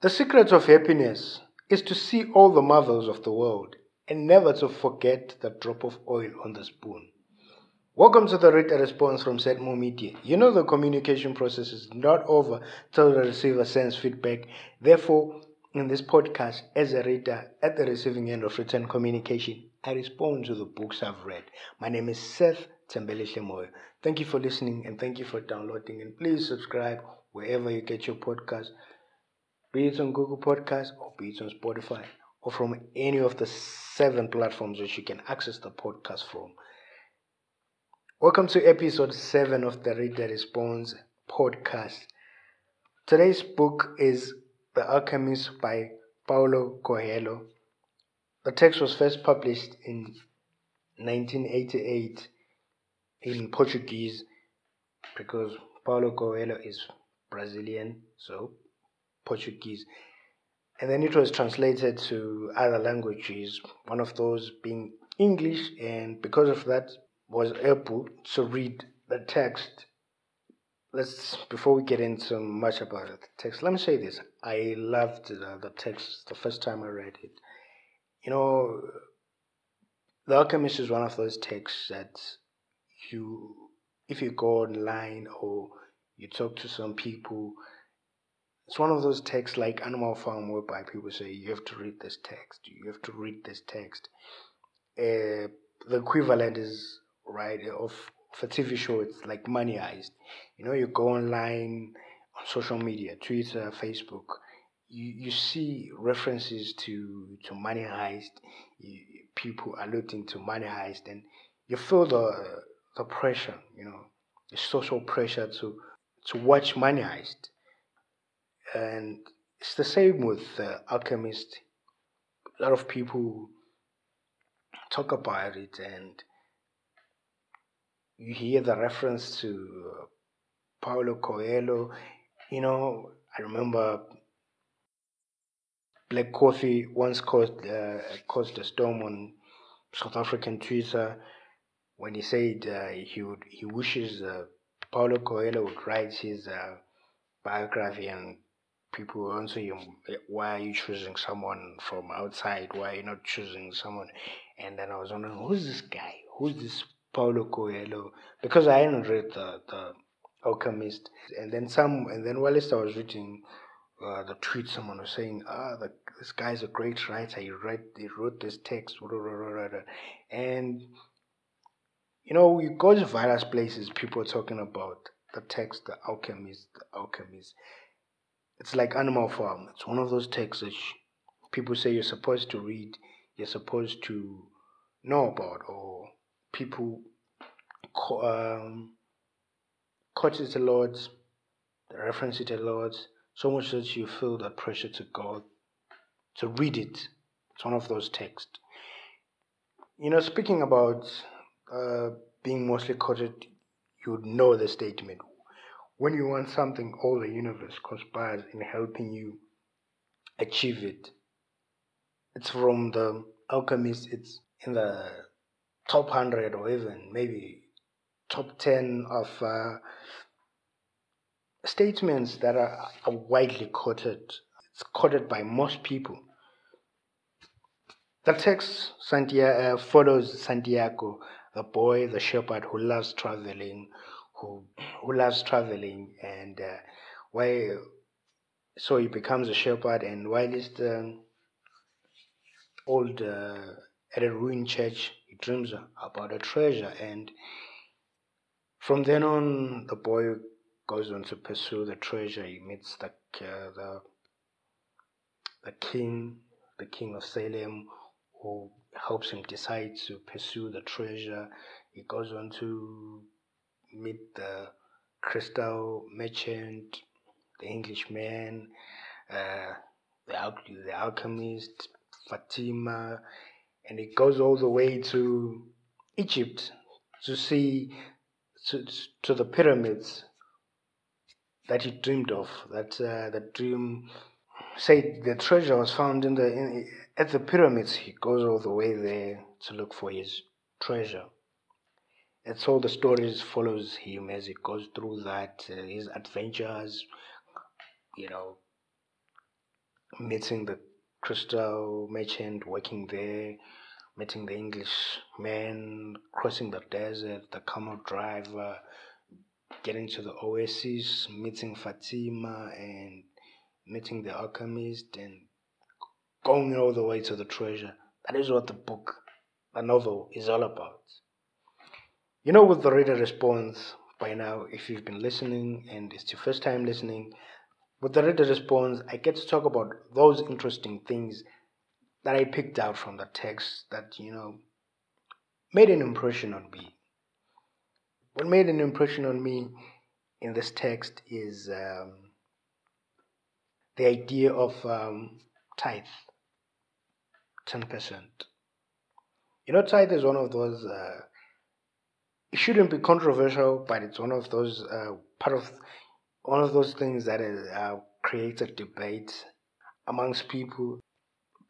The secret of happiness is to see all the marvels of the world and never to forget the drop of oil on the spoon. Welcome to the Read a Response from Setmo Media. You know the communication process is not over till the receiver sends feedback. Therefore, in this podcast, as a reader at the receiving end of written communication, I respond to the books I've read. My name is Seth Tembele Shemoy. Thank you for listening and thank you for downloading. And please subscribe wherever you get your podcast be it on Google Podcasts or be it on Spotify or from any of the seven platforms which you can access the podcast from. Welcome to episode 7 of the Read the Response podcast. Today's book is The Alchemist by Paulo Coelho. The text was first published in 1988 in Portuguese because Paulo Coelho is Brazilian, so Portuguese. And then it was translated to other languages, one of those being English, and because of that, was able to read the text. Let's before we get into much about the text, let me say this: I loved the, the text the first time I read it. You know, The Alchemist is one of those texts that you, if you go online or you talk to some people, it's one of those texts like Animal Farm whereby people say you have to read this text, you have to read this text. Uh, the equivalent is right of, of a TV show. It's like Money Heist. You know, you go online on social media, Twitter, Facebook. You, you see references to to Money Heist. You, people alluding to Money Heist, and you feel the the pressure. You know, the social pressure to to watch Money Heist and it's the same with uh, Alchemist. A lot of people talk about it, and you hear the reference to uh, Paulo Coelho. You know, I remember Black Coffee once caused uh, caused a storm on South African Twitter when he said uh, he would he wishes uh, Paulo Coelho would write his uh, biography and people answer you why are you choosing someone from outside? Why are you not choosing someone? And then i was wondering who's this guy? Who's this paulo coelho? Because i hadn't read the, the alchemist. And then some and then whilst i was reading uh, the tweet someone was saying ah the, this guy's a great writer. He read he wrote this text. And you know you go to various places people are talking about the text the alchemist the alchemist it's like Animal Farm. It's one of those texts that people say you're supposed to read, you're supposed to know about, or people um, quote it a lot, reference it a lot, so much that you feel that pressure to go to read it. It's one of those texts. You know, speaking about uh, being mostly quoted, you know the statement when you want something, all the universe conspires in helping you achieve it. It's from the alchemist, it's in the top 100 or even maybe top 10 of uh, statements that are, are widely quoted. It's quoted by most people. The text Santiago, follows Santiago, the boy, the shepherd who loves traveling, who who loves traveling and uh, why so he becomes a shepherd and while he's the old uh, at a ruined church he dreams about a treasure and from then on the boy goes on to pursue the treasure. He meets the uh, the the king the king of Salem who helps him decide to pursue the treasure. He goes on to meet the crystal merchant, the Englishman, uh, the, the alchemist, Fatima, and it goes all the way to Egypt to see to, to the pyramids that he dreamed of. That uh, the dream said the treasure was found in the in, at the pyramids. He goes all the way there to look for his treasure. And so the story follows him as he goes through that, uh, his adventures, you know, meeting the crystal merchant working there, meeting the English man, crossing the desert, the camel driver, getting to the oasis, meeting Fatima, and meeting the alchemist, and going all the way to the treasure. That is what the book, the novel, is all about. You know, with the reader response by now, if you've been listening and it's your first time listening, with the reader response, I get to talk about those interesting things that I picked out from the text that, you know, made an impression on me. What made an impression on me in this text is um, the idea of um, tithe, 10%. You know, tithe is one of those, uh, it shouldn't be controversial, but it's one of those, uh, part of, one of those things that uh, creates a debate amongst people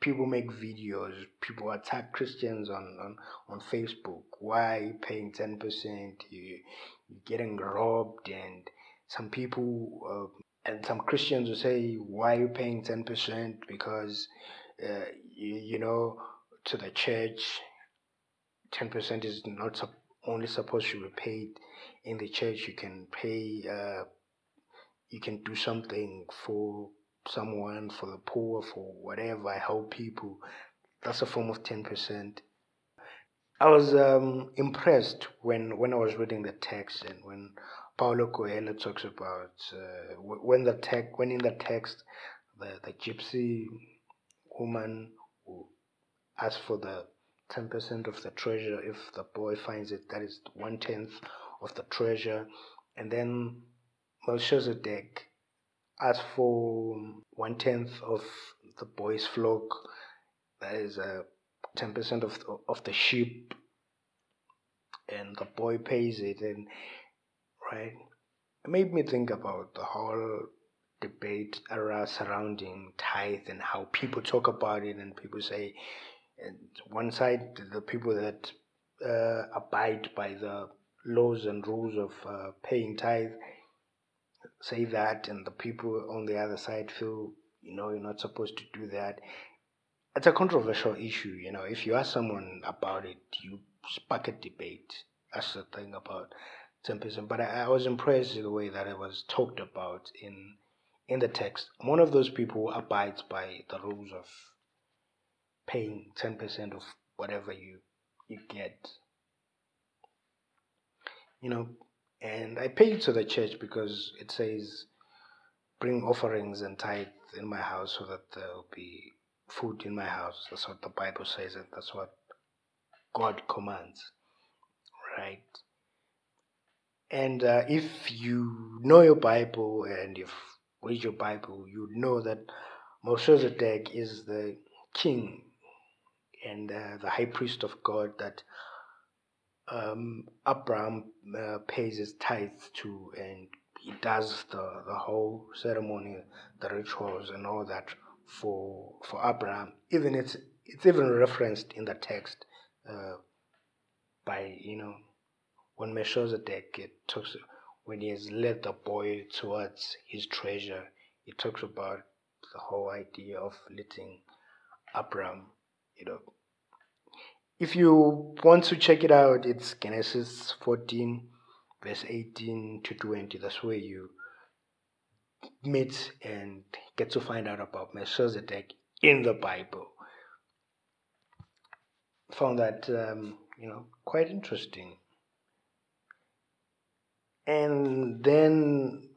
people make videos, people attack Christians on, on, on Facebook. Why are you paying 10%? You, you're getting robbed. And some people, uh, and some Christians will say, why are you paying 10%? Because, uh, you, you know, to the church, 10% is not only supposed to be paid in the church. You can pay, uh, you can do something for someone, for the poor, for whatever. Help people. That's a form of 10%. I was um, impressed when, when I was reading the text and when Paulo Coelho talks about uh, when the text when in the text the, the gypsy woman who asks for the 10% of the treasure if the boy finds it that is one tenth of the treasure. And then Melchizedek as for one tenth of the boy's flock, that is uh, ten percent of the, of the sheep, and the boy pays it, and right, it made me think about the whole debate around surrounding tithe and how people talk about it, and people say, and one side the people that uh, abide by the laws and rules of uh, paying tithe say that and the people on the other side feel you know you're not supposed to do that. It's a controversial issue you know. If you ask someone about it you spark a debate that's the thing about 10% but I, I was impressed with the way that it was talked about in in the text. I'm one of those people who abides by the rules of paying 10% of whatever you you get you know and I pay it to the church because it says, bring offerings and tithe in my house so that there will be food in my house. That's what the Bible says, and that's what God commands, right? And uh, if you know your Bible and you've read your Bible, you know that Melchizedek is the king and uh, the high priest of God that um, Abraham uh, pays his tithes to, and he does the, the whole ceremony, the rituals, and all that for for Abraham. Even it's it's even referenced in the text uh, by you know when Melchizedek it talks when he has led the boy towards his treasure. He talks about the whole idea of letting Abraham, you know, if you want to check it out, it's Genesis 14, verse 18 to 20. That's where you meet and get to find out about Melchizedek in the Bible. Found that um, you know quite interesting. And then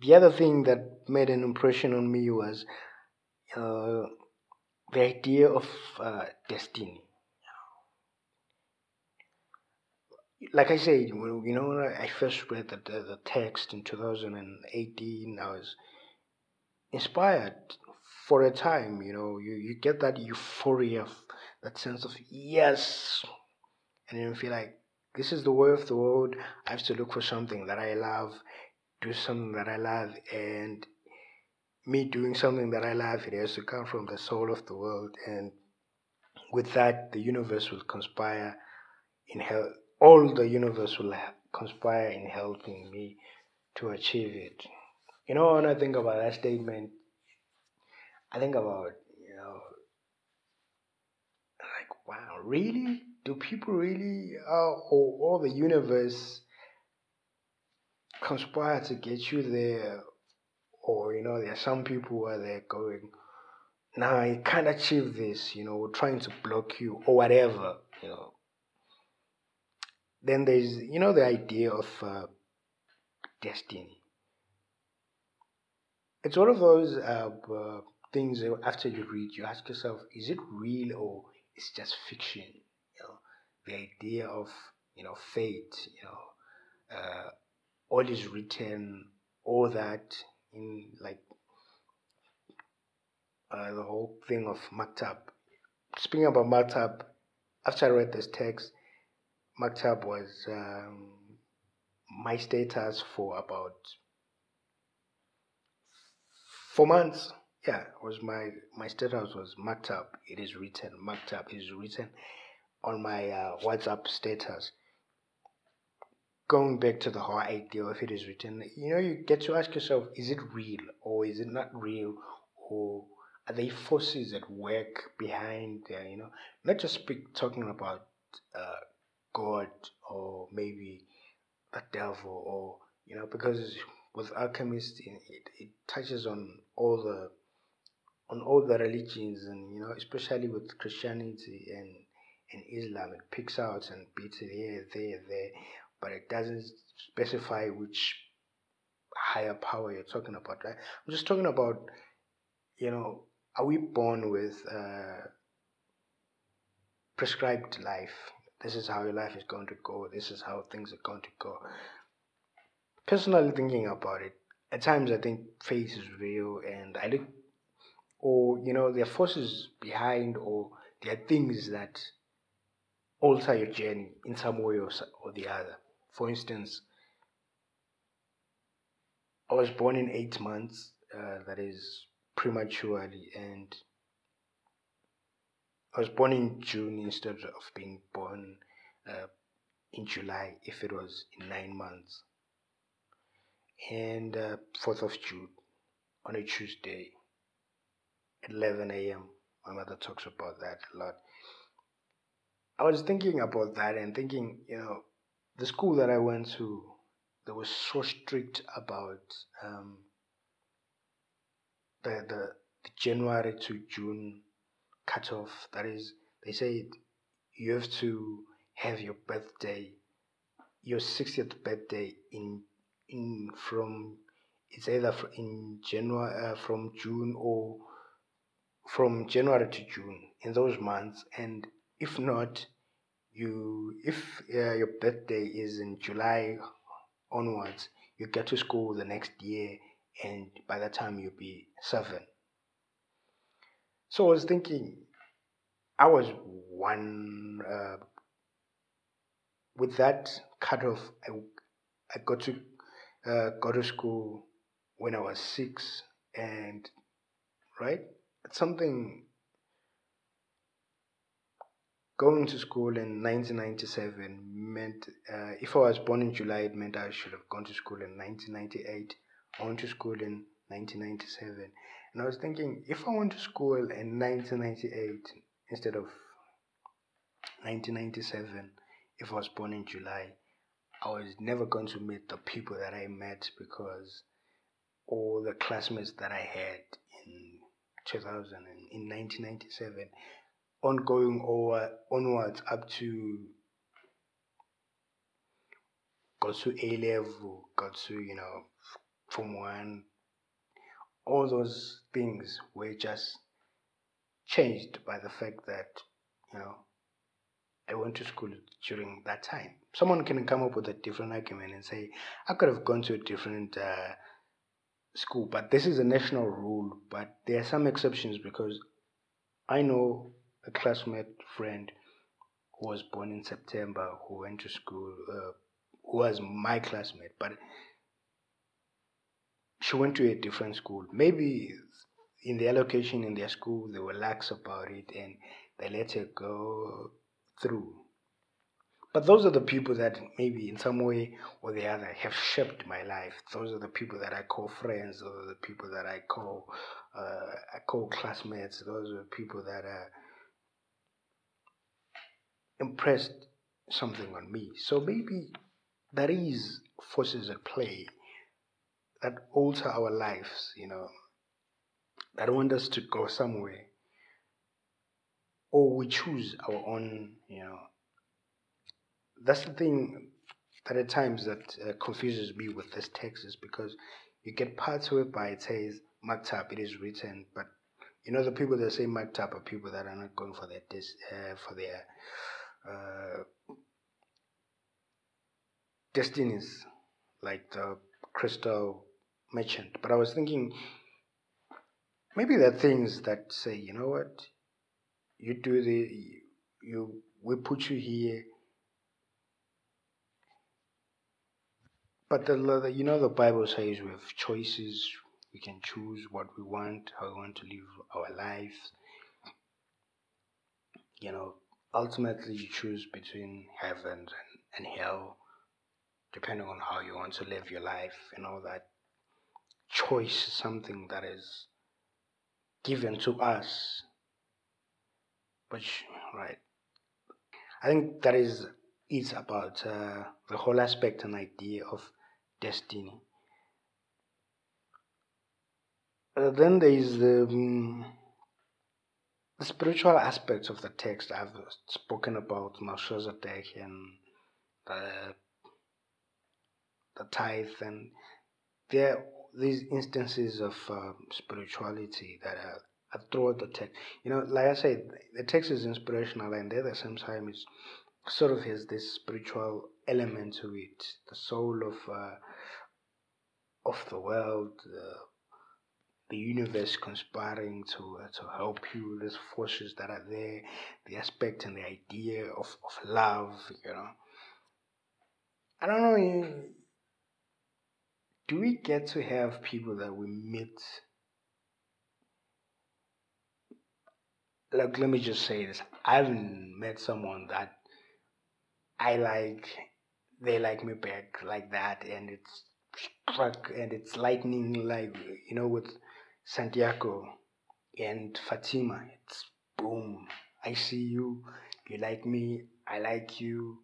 the other thing that made an impression on me was uh, the idea of uh, destiny. Like I said, you know, when I first read the, the, the text in 2018, I was inspired for a time. You know, you, you get that euphoria, that sense of yes, and you feel like this is the way of the world. I have to look for something that I love, do something that I love, and me doing something that I love, it has to come from the soul of the world. And with that, the universe will conspire in help. All the universe will conspire in helping me to achieve it. You know, when I think about that statement, I think about, you know, like, wow, really? Do people really, uh, or, or the universe conspire to get you there? Or, you know, there are some people where they're going, now you can't achieve this, you know, trying to block you or whatever, you know. Then there's, you know, the idea of uh, destiny. It's one of those uh, uh, things after you read, you ask yourself, is it real or it's just fiction? You know, the idea of, you know, fate, you know, uh, all is written, all that in like uh, the whole thing of Maktub. Speaking about Maktub, after I read this text, Maktub was um, my status for about four months. Yeah, was my my status was Maktub. It is written. Maktub is written on my uh, WhatsApp status. Going back to the whole idea if it is written, you know, you get to ask yourself, is it real or is it not real, or are there forces at work behind there? You know, not just speak talking about uh, God or maybe the devil or you know because with alchemist it, it touches on all the on all the religions and you know especially with Christianity and and Islam it picks out and beats it here there there but it doesn't specify which higher power you're talking about right I'm just talking about you know are we born with uh, prescribed life? This is how your life is going to go. This is how things are going to go. Personally, thinking about it, at times I think faith is real, and I look, or you know, there are forces behind, or there are things that alter your journey in some way or, or the other. For instance, I was born in eight months. Uh, that is prematurely and I was born in June instead of being born uh, in July if it was in nine months. And uh, 4th of June on a Tuesday at 11 a.m. My mother talks about that a lot. I was thinking about that and thinking, you know, the school that I went to, they were so strict about um, the, the, the January to June cutoff. That is, they said you have to have your birthday, your 60th birthday in in from it's either in January uh, from June or from January to June in those months, and if not, you if uh, your birthday is in July onwards, you get to school the next year and by the time you'll be seven. So I was thinking, I was one, uh, with that cutoff, I, I got to uh, go to school when I was six, and right, it's something going to school in 1997 meant uh, if I was born in July, it meant I should have gone to school in 1998 I went to school in 1997. And I was thinking, if I went to school in 1998 instead of 1997, if I was born in July, I was never going to meet the people that I met because all the classmates that I had in 2000 and in 1997, ongoing over onwards up to got to A level, got to you know from one, all those things were just changed by the fact that, you know, I went to school during that time. Someone can come up with a different argument and say, I could have gone to a different uh, school, but this is a national rule. But there are some exceptions because I know a classmate friend who was born in September who went to school, uh, who was my classmate, but she went to a different school. Maybe in the allocation in their school they were lax about it and they let her go through. But those are the people that maybe in some way or the other have shaped my life. Those are the people that I call friends. Those are the people that I call uh, I call classmates. Those were people that uh, impressed something on me. So maybe there is forces at play that alter our lives, you know, that want us to go somewhere. Or we choose our own, you know. That's the thing that at times that uh, confuses me with this text is because you get parts by it says maktub, it is written, but you know the people that say maktub are people that are not going for their dis- uh, for their uh, destinies, like the crystal merchant. But I was thinking maybe there are things that say, you know what, you do the you we put you here. But the you know the Bible says we have choices. We can choose what we want, how we want to live our lives. You know, ultimately you choose between heaven and, and hell, depending on how you want to live your life and all that. Choice is something that is given to us. But right, I think that is it's about uh, the whole aspect and idea of destiny. Uh, then there is the um, the spiritual aspects of the text I've spoken about Melchizedek and the, the tithe, and there these instances of uh, spirituality that are, are throughout the text. You know, like I said, the text is inspirational, and at the same time, it sort of has this spiritual element to it, the soul of uh, of the world. Uh, the universe conspiring to uh, to help you. These forces that are there, the aspect and the idea of, of love. You know, I don't know. Do we get to have people that we meet? Like, let me just say this: I haven't met someone that I like. They like me back like that, and it's struck and it's lightning like you know with Santiago and Fatima. It's boom. I see you. You like me. I like you.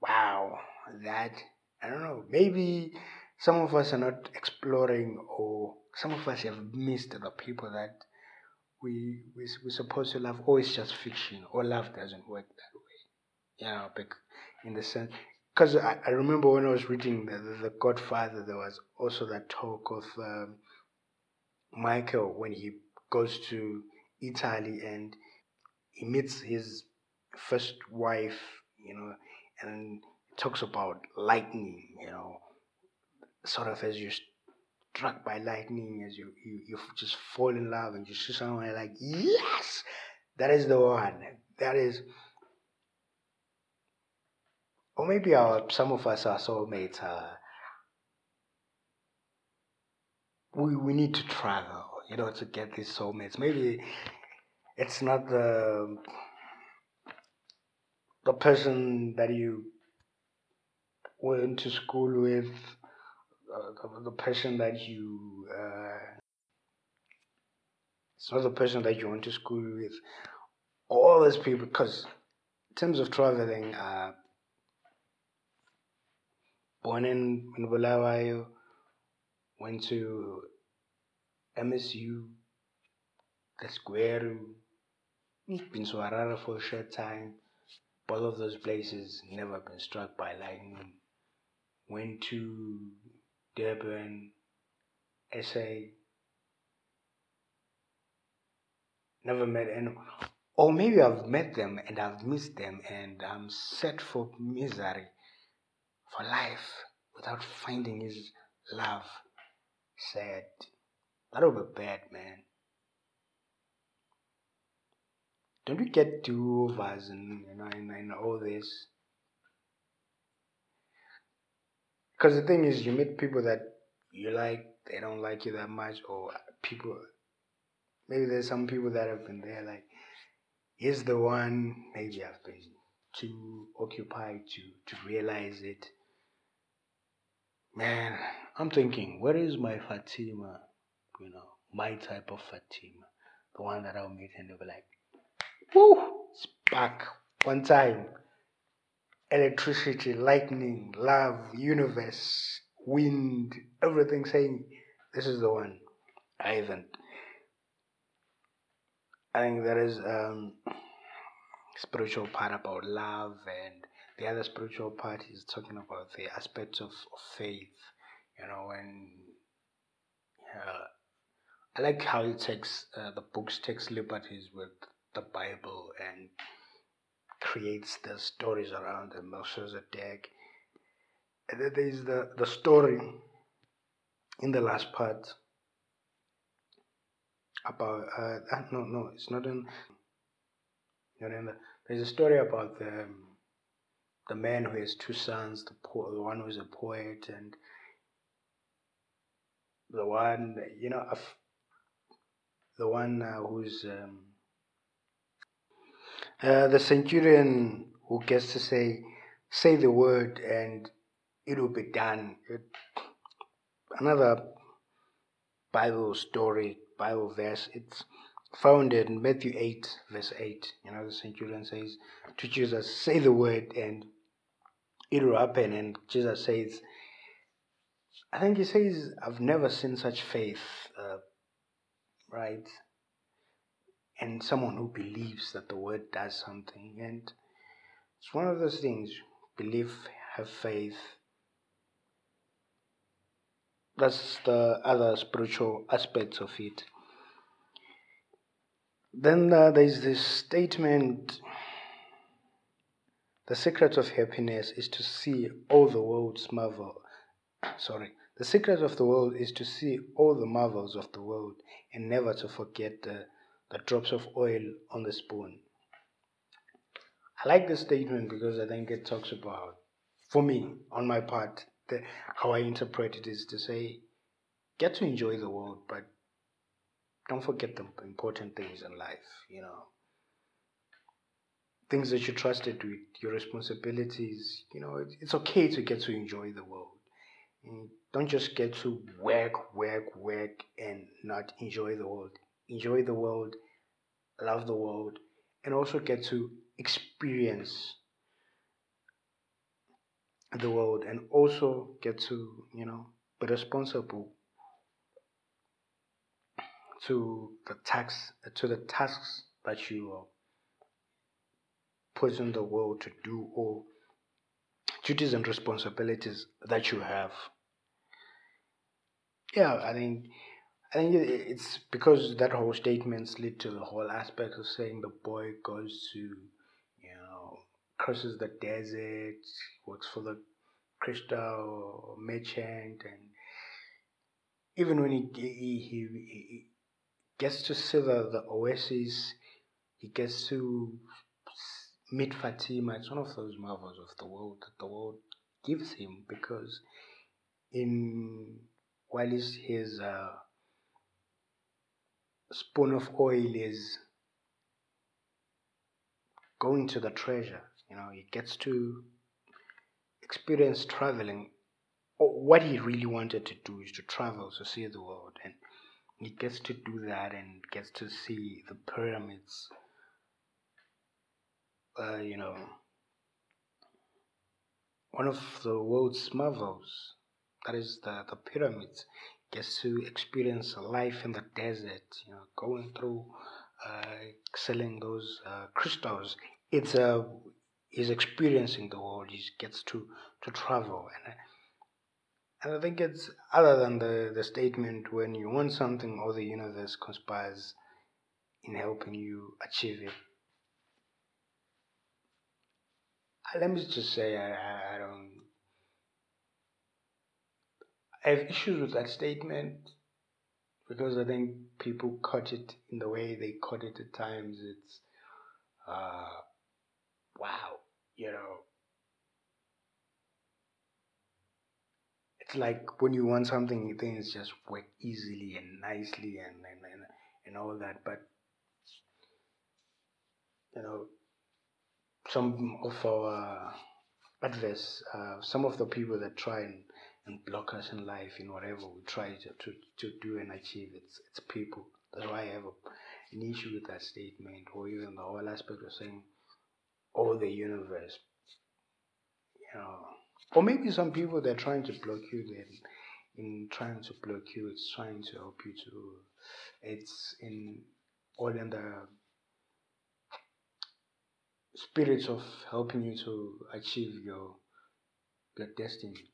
Wow. That, I don't know. Maybe some of us are not exploring or some of us have missed the people that we, we, we're supposed to love. Or it's just fiction. Or love doesn't work that way. You know, in the sense, because I, I remember when I was reading the, the, the Godfather, there was also that talk of um, Michael when he goes to Italy and he meets his first wife, you know, and talks about lightning, you know, sort of as you're struck by lightning, as you, you, you just fall in love and you see someone like, yes, that is the one. That is, or maybe our, some of us are soulmates. Uh, we, we need to travel, you know, to get these soulmates. Maybe it's not the the person that you went to school with, uh, the, person that you uh, it's not the person that you went to school with. All these people, because in terms of traveling, uh, born in, in went to MSU, Gasquero, mm. been to Harare for a short time. Both of those places never been struck by lightning. Went to Durban, SA. Never met anyone. Or maybe I've met them and I've missed them and I'm set for misery, for life, without finding his love. Sad. That be bad, man. Don't we get do overs and you know and, and all this? Because the thing is, you meet people that you like, they don't like you that much, or people. Maybe there's some people that have been there, like, here's the one. Maybe I've been too occupied to to realize it. Man, I'm thinking, where is my Fatima? You know, my type of Fatima. the one that I'll meet and they'll be like, whoo, spark, one time, electricity, lightning, love, universe, wind, everything saying, this is the one. I haven't. I think there is um, spiritual part about love, and the other spiritual part is talking about the aspects of, of faith. You know, and uh, I like how it takes uh, the books takes liberties with the Bible and creates the stories around the Melchizedek. And then there is the, the story in the last part about uh, no no it's not in not in the, there's a story about the the man who has two sons the the one who's a poet and the one you know the one uh, who's um, uh, the centurion who gets to say say the word and it will be done. It, another bible story bible verse it's found in matthew 8 verse 8 you know the centurion says to jesus say the word and it will happen and jesus says i think he says i've never seen such faith uh, right? And someone who believes that the word does something. And it's one of those things believe, have faith. That's the other spiritual aspects of it. Then uh, there's this statement the secret of happiness is to see all the world's marvel. Sorry, the secret of the world is to see all the marvels of the world and never to forget the, the drops of oil on the spoon. I like this statement because I think it talks about, for me, on my part, the, how I interpret it is to say, get to enjoy the world, but don't forget the important things in life, you know. Things that you trusted with, your responsibilities, you know, it's okay to get to enjoy the world. Don't just get to work, work, work and not enjoy the world. Enjoy the world, love the world, and also get to experience the world and also get to, you know, be responsible to the tax to the tasks that you are in the world to do all duties and responsibilities that you have. Yeah, I think I think it's because that whole statements lead to the whole aspect of saying the boy goes to, you know, crosses the desert, works for the crystal merchant, and even when he he, he, he gets to see the, the oasis, he gets to meet Fatima. It's one of those marvels of the world that the world gives him because in while his, uh, spoon of oil is going to the treasure, you know, he gets to experience traveling. What he really wanted to do is to travel to see the world, and he gets to do that and gets to see the pyramids. Uh, you know, one of the world's marvels that is the, the pyramids gets to experience life in the desert you know going through uh, selling those uh, crystals it's a uh, he's experiencing the world he gets to to travel and and I think it's other than the, the statement when you want something all the universe conspires in helping you achieve it. Let me just say I, I don't I have issues with that statement because I think people cut it in the way they cut it at times. It's, uh, wow, you know. It's like when you want something, things just work easily and nicely and, and, and, and all that. But, you know, some of our adverse, uh, some of the people that try and and block us in life in whatever we try to, to, to do and achieve. It's, it's people That's why I have a, an issue with that statement, or even the whole aspect of saying oh, the universe. You know, or maybe some people they're trying to block you. Then, in trying to block you, it's trying to help you to. It's in all in the spirits of helping you to achieve your your destiny.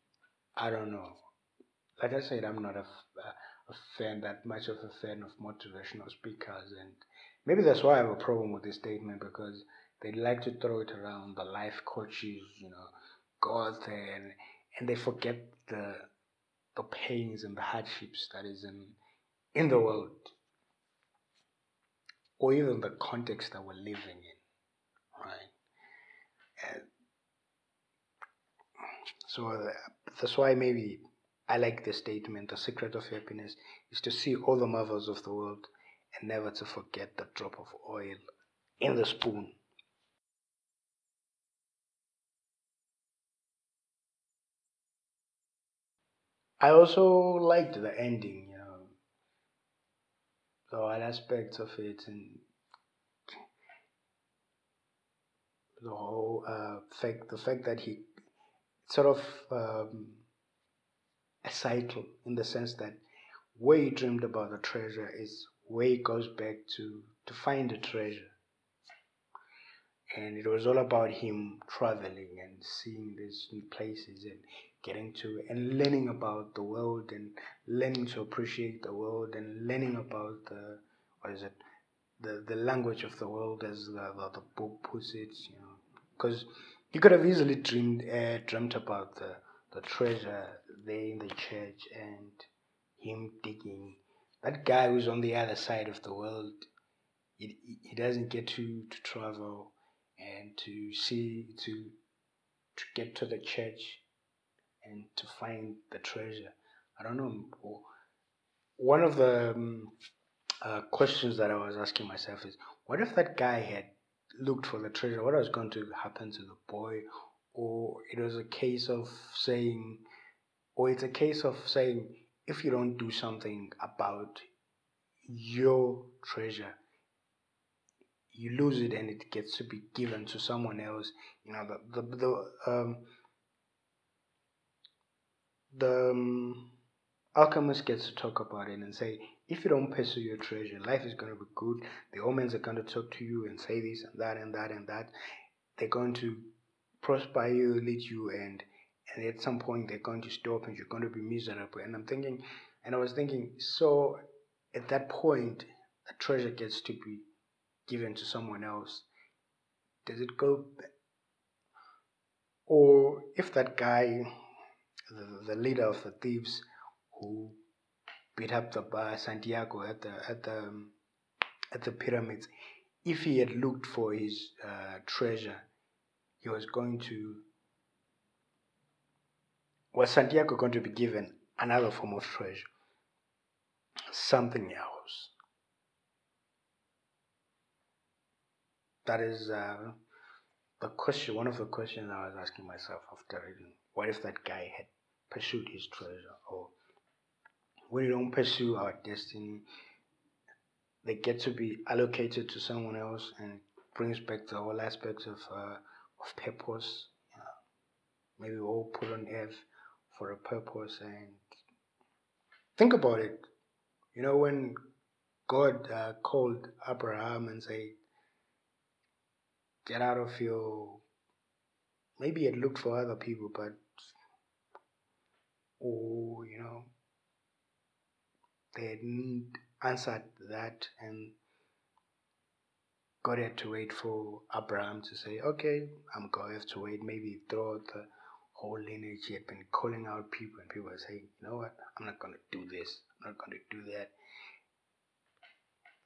I don't know. Like I said, I'm not a, a fan that much of a fan of motivational speakers, and maybe that's why I have a problem with this statement because they like to throw it around the life coaches, you know, God, and and they forget the the pains and the hardships that is in in the world, or even the context that we're living in, right? And so that's why maybe I like the statement the secret of happiness is to see all the marvels of the world and never to forget the drop of oil in the spoon. I also liked the ending, you know, the aspects of it and the whole uh, fact, the fact that he sort of um, a cycle in the sense that where he dreamed about the treasure is where he goes back to to find the treasure. And it was all about him traveling and seeing these new places and getting to and learning about the world and learning to appreciate the world and learning about the what is it the the language of the world as the, the, the book puts it you know because he could have easily dreamed uh, dreamt about the the treasure there in the church and him digging that guy who's on the other side of the world he, he doesn't get to, to travel and to see to to get to the church and to find the treasure. I don't know. One of the um, uh, questions that I was asking myself is, what if that guy had looked for the treasure? What was going to happen to the boy? Or it was a case of saying, or it's a case of saying, if you don't do something about your treasure, you lose it and it gets to be given to someone else. You know, the the, the um the um, alchemist gets to talk about it and say, if you don't pursue your treasure, life is going to be good. The omens are going to talk to you and say this and that and that and that. They're going to prosper you, lead you, and and at some point they're going to stop and you're going to be miserable. And I'm thinking, and I was thinking, so at that point, the treasure gets to be given to someone else. Does it go? Or if that guy the, the leader of the thieves who beat up the bar Santiago at the at the um, at the pyramids, if he had looked for his uh, treasure, he was going to was Santiago going to be given another form of treasure, something else. That is uh, the question. One of the questions I was asking myself after reading. What if that guy had pursued his treasure or we don't pursue our destiny. They get to be allocated to someone else and brings back the whole aspects of uh, of purpose. Maybe we're all put on earth for a purpose and think about it. You know when god uh, called abraham and said get out of your maybe it looked for other people but or you know they hadn't answered that and God had to wait for Abraham to say, okay, I'm going to have to wait. Maybe throughout the whole lineage, he had been calling out people, and people were saying, you know what, I'm not going to do this, I'm not going to do that.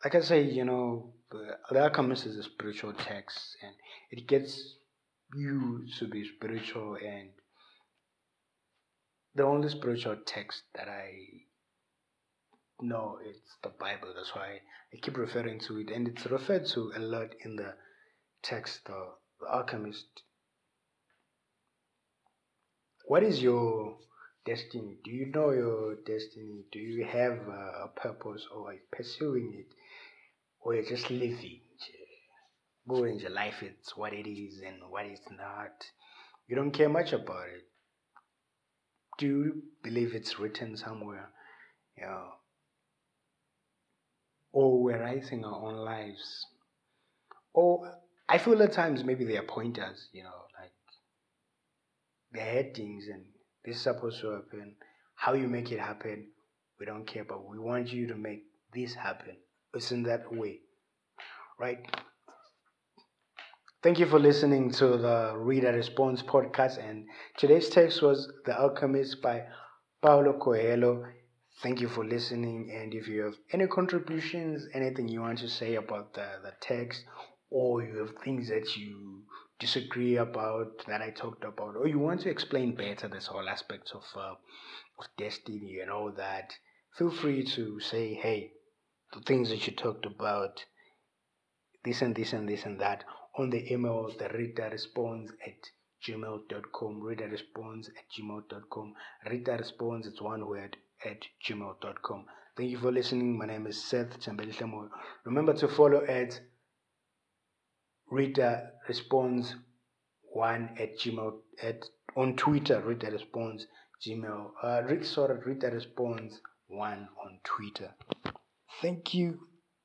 Like I say, you know, the Alchemist is a spiritual text, and it gets you to be spiritual and the only spiritual text that I know it's the Bible. That's why I keep referring to it, and it's referred to a lot in the text, the, the Alchemist. What is your destiny. Do you know your destiny? Do you have a purpose or are you pursuing it? Or you're just living? Going your life, it's what it is and what it's not. You don't care much about it. Do you believe it's written somewhere? You know, or we're writing our own lives. Or I feel at times maybe they are pointers, you know, like they're headings and this is supposed to happen. How you make it happen, we don't care, but we want you to make this happen. It's in that way, right? Thank you for listening to the Reader Response podcast. And today's text was The Alchemist by Paulo Coelho. Thank you for listening. And if you have any contributions, anything you want to say about the, the text, or you have things that you disagree about that I talked about, or you want to explain better this whole aspect of, uh, of destiny and all that, feel free to say, hey, the things that you talked about, this and this and this and that, on the email, the reader responds at gmail.com, reader responds at gmail.com, reader responds, it's one word, at gmail.com. Thank you for listening. My name is Seth Chambelishamo. Remember to follow at reader responds one at gmail at on Twitter. Reader responds Gmail. Uh, sorry, reader responds one on Twitter. Thank you.